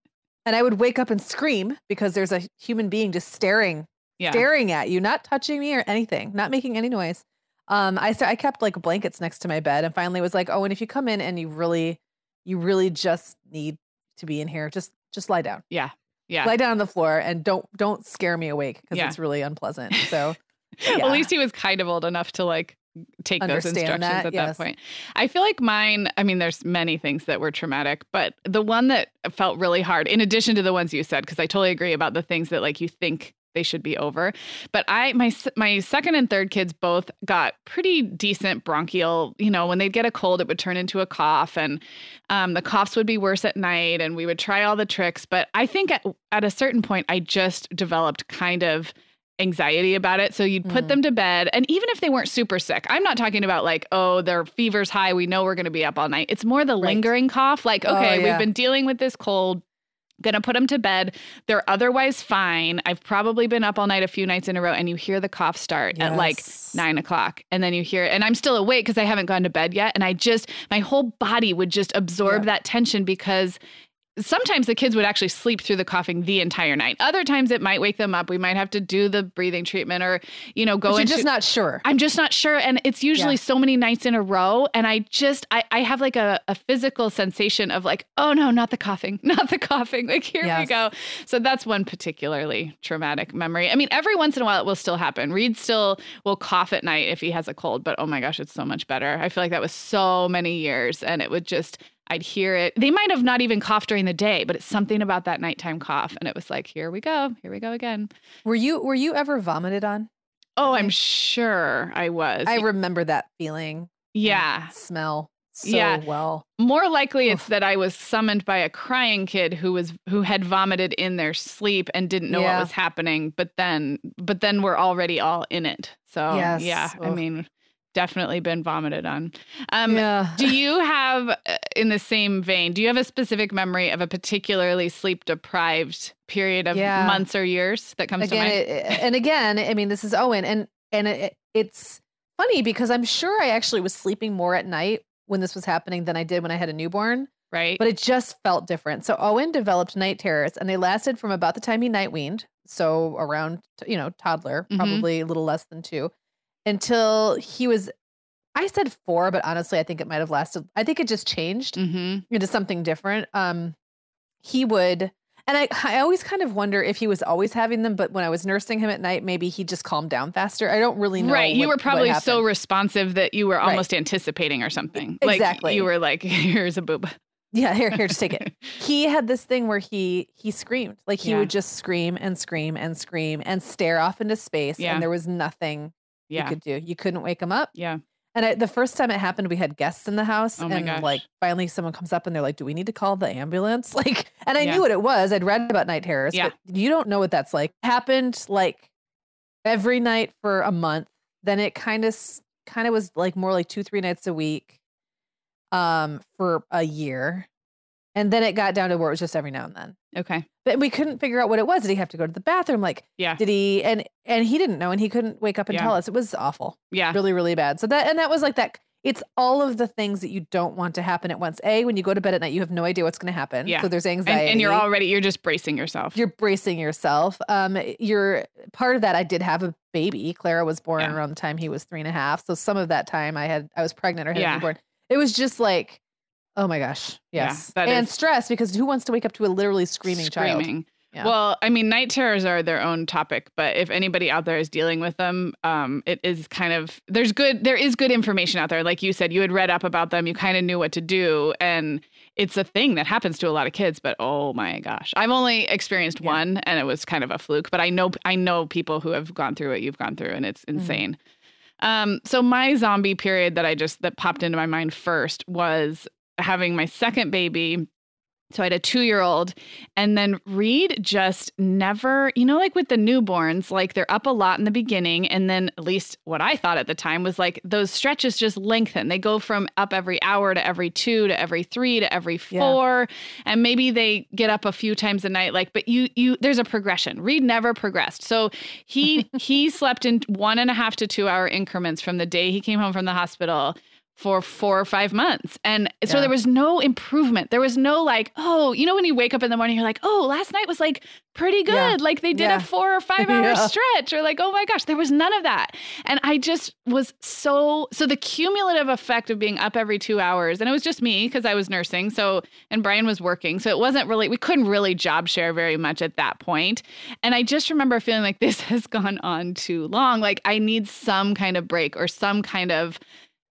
and I would wake up and scream because there's a human being just staring, Yeah. staring at you, not touching me or anything, not making any noise. Um, I I kept like blankets next to my bed and finally was like, oh, and if you come in and you really, you really just need to be in here, just just lie down. Yeah. Yeah. Lie down on the floor and don't don't scare me awake because Yeah. it's really unpleasant. So Yeah. at least he was kind of old enough to like take those instructions that, at yes. that point. I feel like mine, I mean, there's many things that were traumatic, but the one that felt really hard, in addition to the ones you said, because I totally agree about the things that like you think they should be over. But I, my, my second and third kids both got pretty decent bronchial. You know, when they'd get a cold, it would turn into a cough, and um, the coughs would be worse at night, and we would try all the tricks. But I think at, at a certain point, I just developed kind of anxiety about it. So you'd put Mm. them to bed. And even if they weren't super sick, I'm not talking about like, oh, their fever's high. We know we're going to be up all night. It's more the Right. lingering cough. Like, Oh, okay, yeah. we've been dealing with this cold. Gonna put them to bed. They're otherwise fine. I've probably been up all night a few nights in a row, and you hear the cough start at like nine o'clock. And then you hear it, and I'm still awake because I haven't gone to bed yet. And I just, my whole body would just absorb Yeah. that tension because sometimes the kids would actually sleep through the coughing the entire night. Other times it might wake them up. We might have to do the breathing treatment or, you know, go But into. just not sure. I'm just not sure. And it's usually Yeah. so many nights in a row. And I just, I, I have like a, a physical sensation of like, oh no, not the coughing, not the coughing. Like, here we go. So that's one particularly traumatic memory. I mean, every once in a while it will still happen. Reed still will cough at night if he has a cold, but oh my gosh, it's so much better. I feel like that was so many years and it would just, I'd hear it. They might have not even coughed during the day, but it's something about that nighttime cough. And it was like, here we go. Here we go again. Were you were you ever vomited on? Oh, I'm sure I was. I remember that feeling. yeah. Smell so Yeah. well. More likely it's that I was summoned by a crying kid who was who had vomited in their sleep and didn't know Yeah. what was happening, but then but then we're already all in it. So Yes. yeah, I mean definitely been vomited on. Um yeah. do you have uh, in the same vein, do you have a specific memory of a particularly sleep deprived period of Yeah. months or years that comes again, to mind? it, and again, I mean, this is Owen, and and it, it's funny because I'm sure I actually was sleeping more at night when this was happening than I did when I had a newborn, right? but it just felt different. So Owen developed night terrors, and they lasted from about the time he night weaned, so around you know toddler, Mhm. probably a little less than two, until he was. I said four, but honestly, I think it might have lasted. I think it just changed mm-hmm. into something different. Um, he would, and I, I always kind of wonder if he was always having them, but when I was nursing him at night, maybe he just calmed down faster. I don't really know. Right. You were probably so responsive that you were Right. almost anticipating or something. Exactly. Like you were like, here's a boob. yeah. Here, here, just take it. He had this thing where he he screamed, like he Yeah. would just scream and scream and scream and stare off into space, Yeah. and there was nothing you could do. You couldn't wake them up. Yeah. And I, the first time it happened, we had guests in the house, Oh and gosh. like finally someone comes up and they're like, "Do we need to call the ambulance?" Like, and I Yeah. knew what it was. I'd read about night terrors, Yeah. but you don't know what that's like. Happened like every night for a month. Then it kind of kind of was like more like two three nights a week, um, for a year, and then it got down to where it was just every now and then. Okay. But we couldn't figure out what it was. Did he have to go to the bathroom? Like, Yeah. did he? And and he didn't know, and he couldn't wake up and Yeah. tell us. It was awful Yeah. really really bad so that and that was like that it's all of the things that you don't want to happen at once a when you go to bed at night you have no idea what's going to happen Yeah. so there's And, anxiety and you're already you're just bracing yourself. you're bracing yourself um you're part of that i did have a baby clara was born Yeah. around the time he was three and a half so some of that time i had i was pregnant or had Yeah. a newborn it was just like Oh my gosh. Yes. that and is- stress because who wants to wake up to a literally screaming, child? Screaming. Yeah. Well, I mean, night terrors are their own topic, but if anybody out there is dealing with them, um, it is kind of there's good there is good information out there. Like you said, you had read up about them, you kind of knew what to do, and it's a thing that happens to a lot of kids. But oh my gosh, I've only experienced Yeah. one, and it was kind of a fluke. But I know I know people who have gone through what you've gone through, and it's Mm-hmm. insane. Um, so my zombie period that I just that popped into my mind first was having my second baby. So I had a two year old, and then Reed just never, you know, like with the newborns, like they're up a lot in the beginning. And then, at least what I thought at the time was like those stretches just lengthen. They go from up every hour to every two to every three to every Yeah. four. And maybe they get up a few times a night. Like, but you, you, there's a progression. Reed never progressed. So he, he slept in one and a half to two hour increments from the day he came home from the hospital for four or five months. And so Yeah. there was no improvement. There was no like, oh, you know, when you wake up in the morning, you're like, oh, last night was like pretty good. Yeah. Like they did Yeah. a four or five hour stretch, or like, oh my gosh, there was none of that. And I just was so, so the cumulative effect of being up every two hours, and it was just me because I was nursing. So, and Brian was working. So it wasn't really, we couldn't really job share very much at that point. And I just remember feeling like this has gone on too long. Like I need some kind of break or some kind of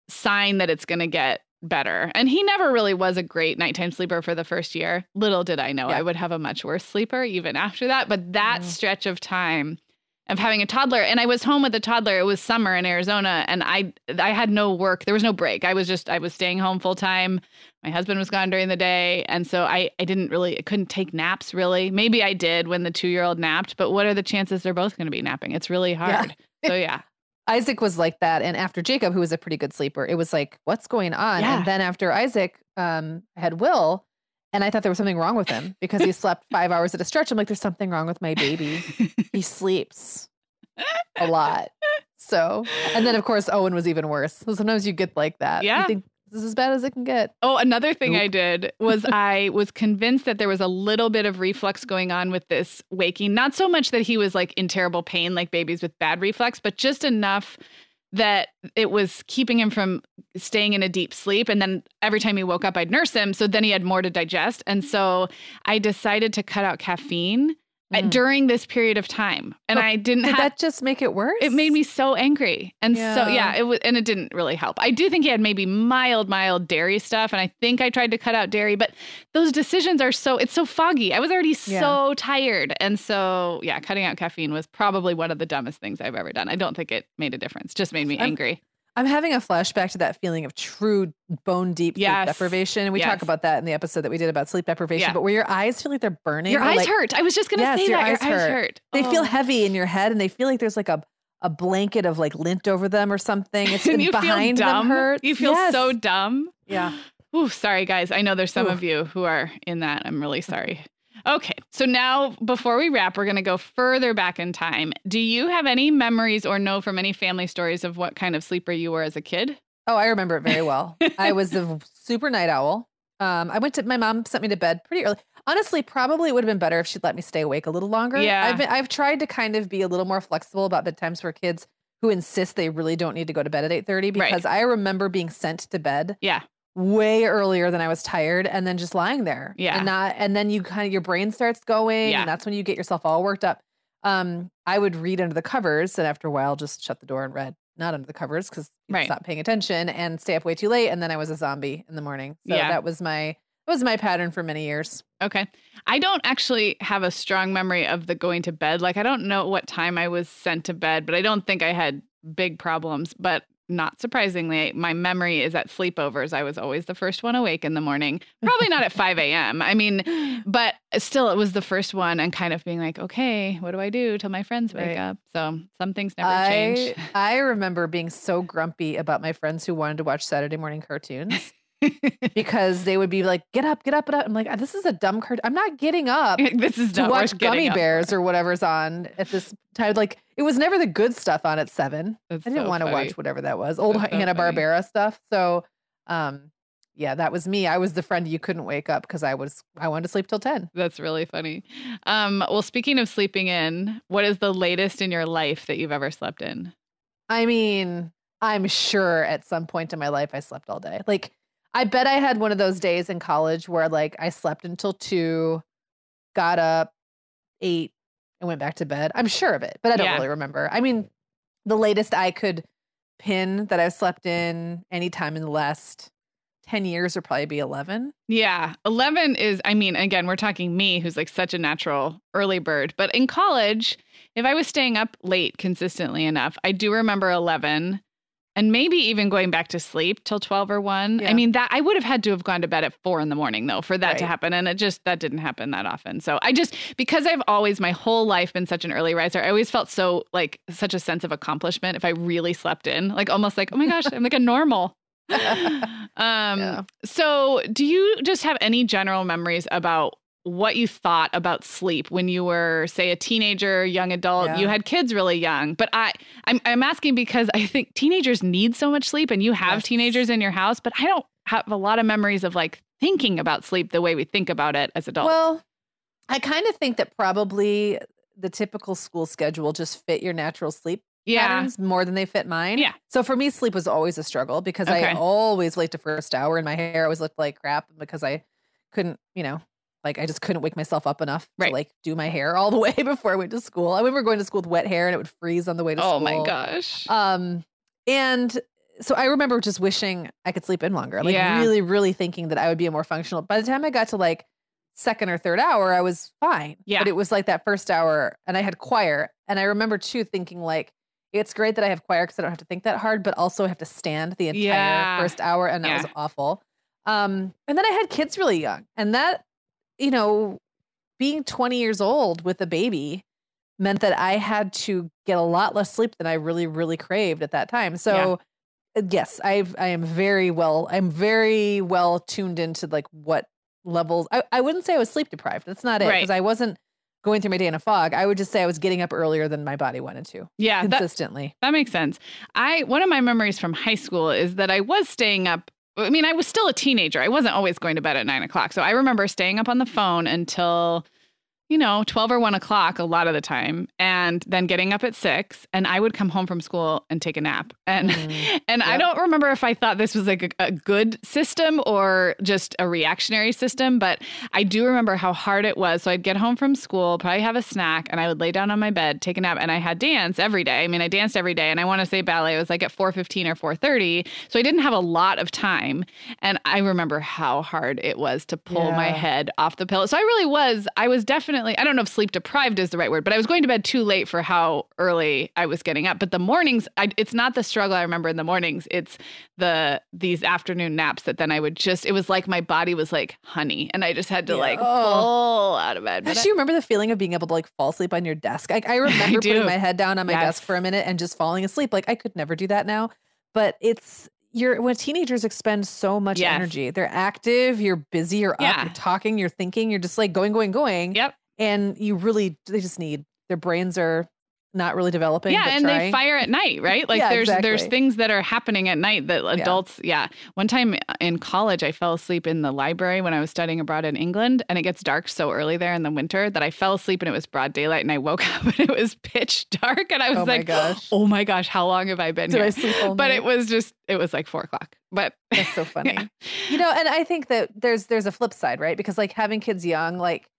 sign that it's going to get better. And he never really was a great nighttime sleeper for the first year. Little did I know Yeah. I would have a much worse sleeper even after that. But that Mhm. stretch of time of having a toddler and I was home with a toddler. It was summer in Arizona and I I had no work. There was no break. I was just I was staying home full time. My husband was gone during the day and so I I didn't really I couldn't take naps really. Maybe I did when the 2-year-old napped, but what are the chances they're both going to be napping? It's really Yeah. hard. so yeah. Isaac was like that. And after Jacob, who was a pretty good sleeper, it was like, what's going on? Yeah. And then after Isaac um, had Will, and I thought there was something wrong with him because he slept five hours at a stretch. I'm like, there's something wrong with my baby. He sleeps a lot. So, and then of course, Owen was even worse. So sometimes you get like that. Yeah. You think this is as bad as it can get. Oh, another thing Nope. I did was I was convinced that there was a little bit of reflux going on with this waking. Not so much that he was like in terrible pain like babies with bad reflux, but just enough that it was keeping him from staying in a deep sleep. And then every time he woke up, I'd nurse him. So then he had more to digest. And so I decided to cut out caffeine Mm. during this period of time. And But I didn't Did that just make it worse? it made me so angry. And so Yeah. yeah, it was and it didn't really help. I do think he had maybe mild mild dairy stuff and I think I tried to cut out dairy, but those decisions are so it's so foggy. I was already Yeah. so tired. And so yeah, cutting out caffeine was probably one of the dumbest things I've ever done. I don't think it made a difference. Just made me I'm- angry. I'm having a flashback to that feeling of true bone deep sleep Yes. deprivation. We Yes. talk about that in the episode that we did about sleep deprivation, Yeah. but where your eyes feel like they're burning. Your eyes like hurt. I was just gonna Yes, say your that. eyes your eyes hurt. hurt. They feel Oh. heavy in your head and they feel like there's like a, a blanket of like lint over them or something. It's and you behind feel dumb. them hurts. You feel so dumb. Yeah. Ooh, sorry guys. I know there's some Oof. of you who are in that. I'm really sorry. Okay. So now before we wrap, we're going to go further back in time. Do you have any memories or know from any family stories of what kind of sleeper you were as a kid? Oh, I remember it very well. I was a super night owl. Um, I went to my mom sent me to bed pretty early. Honestly, probably it would have been better if she'd let me stay awake a little longer. Yeah. I've been, I've tried to kind of be a little more flexible about bedtimes for kids who insist they really don't need to go to bed at eight thirty Right. because I remember being sent to bed Yeah. Way earlier than I was tired and then just lying there. Yeah. And not and then you kind of your brain starts going Yeah. and that's when you get yourself all worked up. Um, I would read under the covers and after a while just shut the door and read. Not under the covers because Right. stop paying attention and stay up way too late. And then I was a zombie in the morning. So Yeah. that was my that was my pattern for many years. Okay. I don't actually have a strong memory of the going to bed. Like, I don't know what time I was sent to bed, but I don't think I had big problems. But not surprisingly, my memory is at sleepovers. I was always the first one awake in the morning. Probably not at 5 a.m. I mean, but still, it was the first one and kind of being like, okay, what do I do till my friends wake Right. up? So some things never I change. I remember being so grumpy about my friends who wanted to watch Saturday morning cartoons because they would be like, "Get up, get up, get up." I'm like, "This is a dumb card. I'm not getting up." this is to not watch Gummi Bears or whatever's on at this time. Like it was never the good stuff on at seven. That's I didn't so want to watch whatever that was. Old That's Hanna. Barbera stuff. So, um, yeah, that was me. I was the friend you couldn't wake up because I was I wanted to sleep till ten. That's really funny. Um, well, speaking of sleeping in, what is the latest in your life that you've ever slept in? I mean, I'm sure at some point in my life I slept all day. Like I bet I had one of those days in college where like I slept until two, got up, ate, and went back to bed. I'm sure of it, but I don't Yeah. really remember. I mean, the latest I could pin that I've slept in any time in the last 10 years would probably be 11. Yeah. 11 is, I mean, again, we're talking me who's like such a natural early bird. But in college, if I was staying up late consistently enough, I do remember 11 and maybe even going back to sleep till 12 or 1. Yeah. I mean, that I would have had to have gone to bed at 4 in the morning though for that to happen. And it just, that didn't happen that often. So I just, because I've always, my whole life been such an early riser, I always felt so like such a sense of accomplishment if I really slept in, like almost like, oh my gosh, I'm like a normal. um Yeah. so do you just have any general memories about what you thought about sleep when you were say a teenager young adult Yeah. you had kids really young but i I'm, I'm asking because i think teenagers need so much sleep and you have Yes. teenagers in your house but i don't have a lot of memories of like thinking about sleep the way we think about it as adults Well, I kind of think that probably the typical school schedule just fit your natural sleep yeah patterns more than they fit mine. Yeah. So for me, sleep was always a struggle because Okay. I always late to first hour and my hair always looked like crap because I couldn't, you know, like I just couldn't wake myself up enough Right. to like do my hair all the way before I went to school. I remember going to school with wet hair and it would freeze on the way to oh school. Oh my gosh Um, and so I remember just wishing I could sleep in longer, like Yeah. really, really thinking that I would be a more functional. By the time I got to like second or third hour, I was fine. Yeah. But it was like that first hour, and I had choir, and I remember too thinking like. It's great that I have choir because I don't have to think that hard, but also I have to stand the entire Yeah. first hour, and that was awful. Um, and then I had kids really young, and that, you know, being 20 years old with a baby meant that I had to get a lot less sleep than I really, really craved at that time. So uh, yes, I've I am very well, I'm very well tuned into like what levels I, I wouldn't say I was sleep deprived. That's not it. Right. Because I wasn't going through my day in a fog. I would just say I was getting up earlier than my body wanted to. yeah that, Consistently. That makes sense. I one of my memories from high school is that I was staying up. I mean, I was still a teenager. I wasn't always going to bed at nine o'clock. So I remember staying up on the phone until, you know, twelve or one o'clock a lot of the time, and then getting up at six. And I would come home from school and take a nap. And Mm, and I don't remember if I thought this was like a, a good system or just a reactionary system, but I do remember how hard it was. So I'd get home from school, probably have a snack, and I would lay down on my bed, take a nap, and I had dance every day. I mean, I danced every day, and I want to say ballet was like at four fifteen or four thirty, so I didn't have a lot of time. And I remember how hard it was to pull my head off the pillow. So I really was. I was definitely. I don't know if sleep deprived is the right word, but I was going to bed too late for how early I was getting up. But the mornings, I, it's not the struggle I remember in the mornings. It's the these afternoon naps that then I would just. It was like my body was like honey, and I just had to Yeah. like Oh. pull out of bed. But I- do you remember the feeling of being able to like fall asleep on your desk? Like I remember do. putting my head down on my Yes. desk for a minute and just falling asleep. Like I could never do that now. But it's you're when teenagers expend so much Yes. energy. They're active, you're busy, you're Yeah. up, you're talking, you're thinking, you're just like going, going, going. Yep. And you really they just need their brains are not really developing. yeah, and trying. they fire at night, right? Like Yeah, there's there's things that are happening at night that adults. Yeah. One time in college, I fell asleep in the library when I was studying abroad in England, and it gets dark so early there in the winter that I fell asleep and it was broad daylight, and I woke up and it was pitch dark, and I was Oh like, gosh. "Oh my gosh, how long have I been Did here?" I sleep all but night? it was just it was like four o'clock. But That's so funny. Yeah. You know, and I think that there's there's a flip side, right? Because like having kids young, like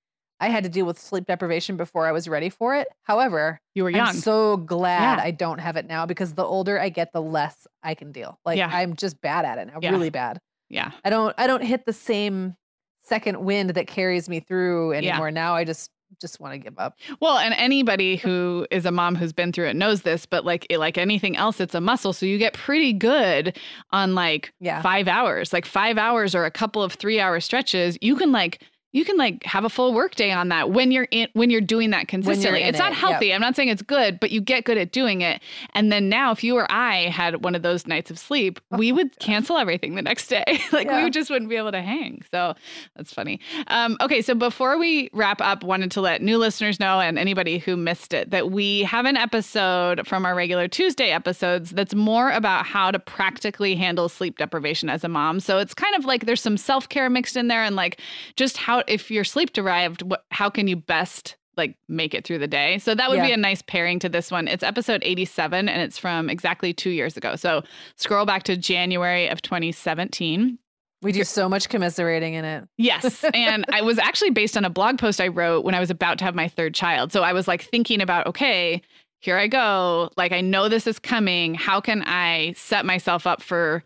I had to deal with sleep deprivation before I was ready for it. However, you were young. I'm so glad Yeah. I don't have it now because the older I get, the less I can deal. Like Yeah. I'm just bad at it now, Yeah. really bad. yeah. I don't I don't hit the same second wind that carries me through anymore. Now I just just want to give up. Well, and anybody who is a mom who's been through it knows this, but like like anything else, it's a muscle. So you get pretty good on like Yeah. five hours, like five hours or a couple of three hour stretches. You can like you can like have a full work day on that when you're in when you're doing that consistently. It's not it, yep. healthy. I'm not saying it's good, but you get good at doing it. And then now if you or I had one of those nights of sleep, we would cancel everything the next day. like we Oh just wouldn't be able to hang. So that's funny. Um, okay, so before we wrap up, wanted to let new listeners know and anybody who missed it that we have an episode from our regular Tuesday episodes that's more about how to practically handle sleep deprivation as a mom. So it's kind of like there's some self care mixed in there and like just how if you're sleep derived, what, how can you best like make it through the day. So that would be a nice pairing to this one. It's episode 87 and it's from exactly 2 years ago. So scroll back to January of 2017 We do so much commiserating in it. Yes. and I was actually based on a blog post I wrote when I was about to have my third child. So I was like thinking about, okay, here I go. Like, I know this is coming. How can I set myself up for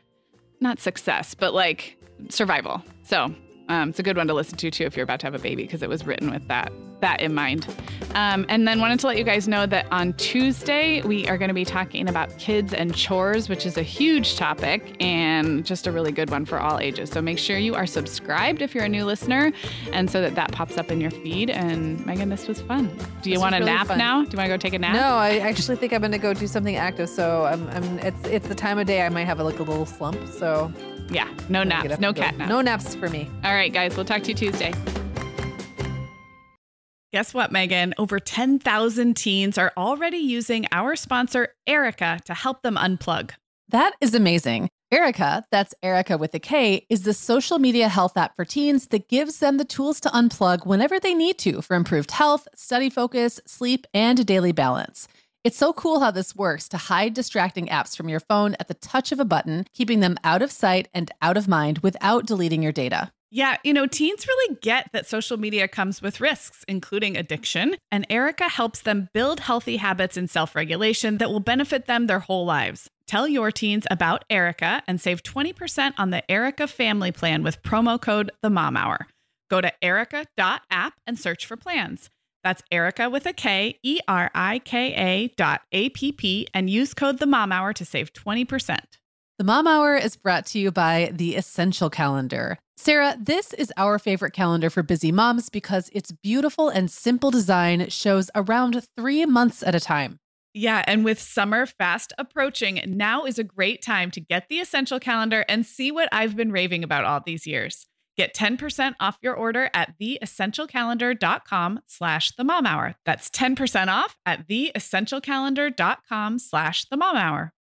not success, but like survival? So um, it's a good one to listen to too if you're about to have a baby because it was written with that that in mind. Um, and then wanted to let you guys know that on Tuesday we are going to be talking about kids and chores, which is a huge topic and just a really good one for all ages. So make sure you are subscribed if you're a new listener, and so that that pops up in your feed. And Meagan, this was fun. Do you want a really nap fun. now? Do you want to go take a nap? No, I actually think I'm going to go do something active. So I'm, I'm it's it's the time of day I might have a, like a little slump. So yeah, no naps, no cat naps. No naps for me. All right, guys, we'll talk to you Tuesday. Guess what, Meagan? Over 10,000 teens are already using our sponsor, Erika, to help them unplug. That is amazing. Erika, that's Erika with a K, is the social media health app for teens that gives them the tools to unplug whenever they need to for improved health, study focus, sleep, and daily balance. It's so cool how this works to hide distracting apps from your phone at the touch of a button, keeping them out of sight and out of mind without deleting your data. Yeah, you know, teens really get that social media comes with risks, including addiction, and Erika helps them build healthy habits and self regulation that will benefit them their whole lives. Tell your teens about Erika and save 20% on the Erika family plan with promo code The Mom Hour. Go to erika.app and search for plans. That's Erika with a K, E R I K A dot A P P, and use code the mom hour to save 20%. The Mom Hour is brought to you by the Essential Calendar. Sarah, this is our favorite calendar for busy moms because its beautiful and simple design shows around three months at a time. Yeah, and with summer fast approaching, now is a great time to get the Essential Calendar and see what I've been raving about all these years. Get 10% off your order at theessentialcalendar.com slash the mom hour. That's 10% off at theessentialcalendar.com slash the mom hour.